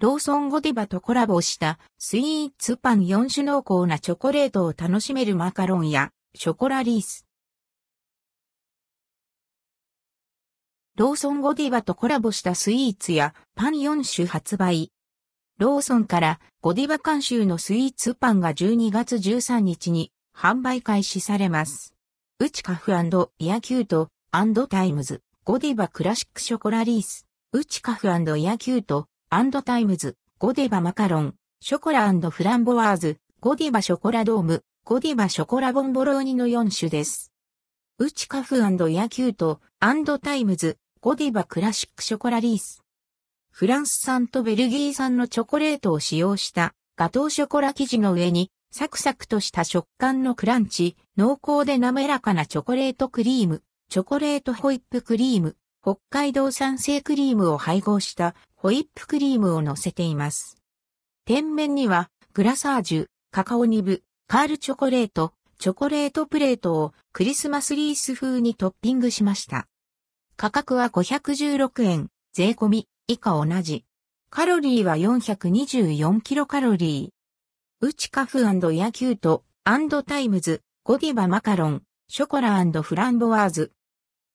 ローソンゴディバとコラボしたスイーツパン4種濃厚なチョコレートを楽しめるマカロンやショコラリース。ローソンゴディバとコラボしたスイーツやパン4種発売。ローソンからゴディバ監修のスイーツパンが12月13日に販売開始されます。ウチカフ eacute times ゴディバクラシックショコラリース。ウチカフイeacute and times ゴディバマカロンショコラフランボワーズゴディバショコラドームゴディバショコラボンボローニの4種です。ウチカフ eacute times ゴディバクラシックショコラリース。フランス産とベルギー産のチョコレートを使用したガトーショコラ生地の上にサクサクとした食感のクランチ、濃厚で滑らかなチョコレートクリーム、チョコレートホイップクリーム、北海道産生クリームを配合したホイップクリームを乗せています。天面にはグラサージュ、カカオニブ、カールチョコレート、チョコレートプレートをクリスマスリース風にトッピングしました。価格は516円、税込み、以下同じ。カロリーは424キロカロリー。ウチカフヤキュート、times、ゴディバマカロン、ショコラフランボワーズ。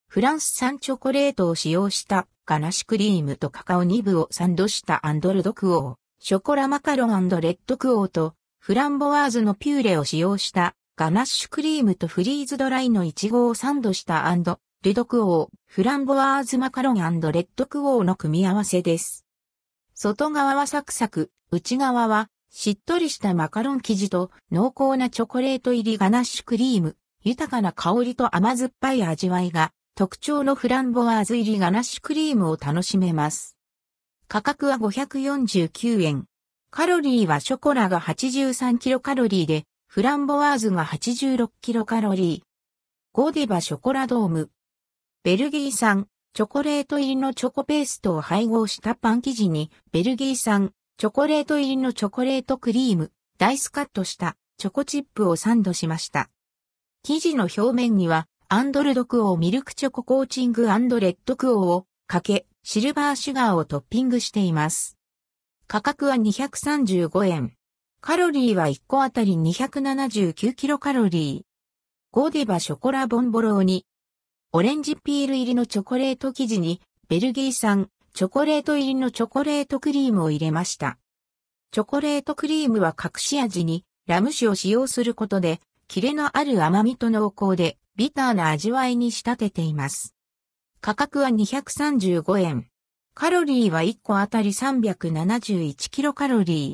フランス産チョコレートを使用したガナッシュクリームとカカオニブをサンドした and ldquo、ショコラマカロン rdquo とフランボワーズのピューレを使用したガナッシュクリームとフリーズドライのイチゴをサンドした and ldquo、フランボワーズマカロン rdquo の組み合わせです。外側はサクサク、内側はしっとりしたマカロン生地と濃厚なチョコレート入りガナッシュクリーム、豊かな香りと甘酸っぱい味わいが特徴のフランボワーズ入りガナッシュクリームを楽しめます。価格は549円。カロリーはショコラが83キロカロリーで、フランボワーズが86キロカロリー。ゴディバショコラドーム。ベルギー産、チョコレート入りのチョコペーストを配合したパン生地に、ベルギー産、チョコレート入りのチョコレートクリーム、ダイスカットしたチョコチップをサンドしました。生地の表面には、 and ldquo ミルクチョココーチング and rdquo をかけ、シルバーシュガーをトッピングしています。価格は235円。カロリーは1個あたり279キロカロリー。ゴディバショコラボンボローニ、オレンジピール入りのチョコレート生地に、ベルギー産、チョコレート入りのチョコレートクリームを入れました。チョコレートクリームは隠し味に、ラム酒を使用することで、キレのある甘みと濃厚で、ビターな味わいに仕立てています。価格は235円。カロリーは1個あたり371キロカロリー。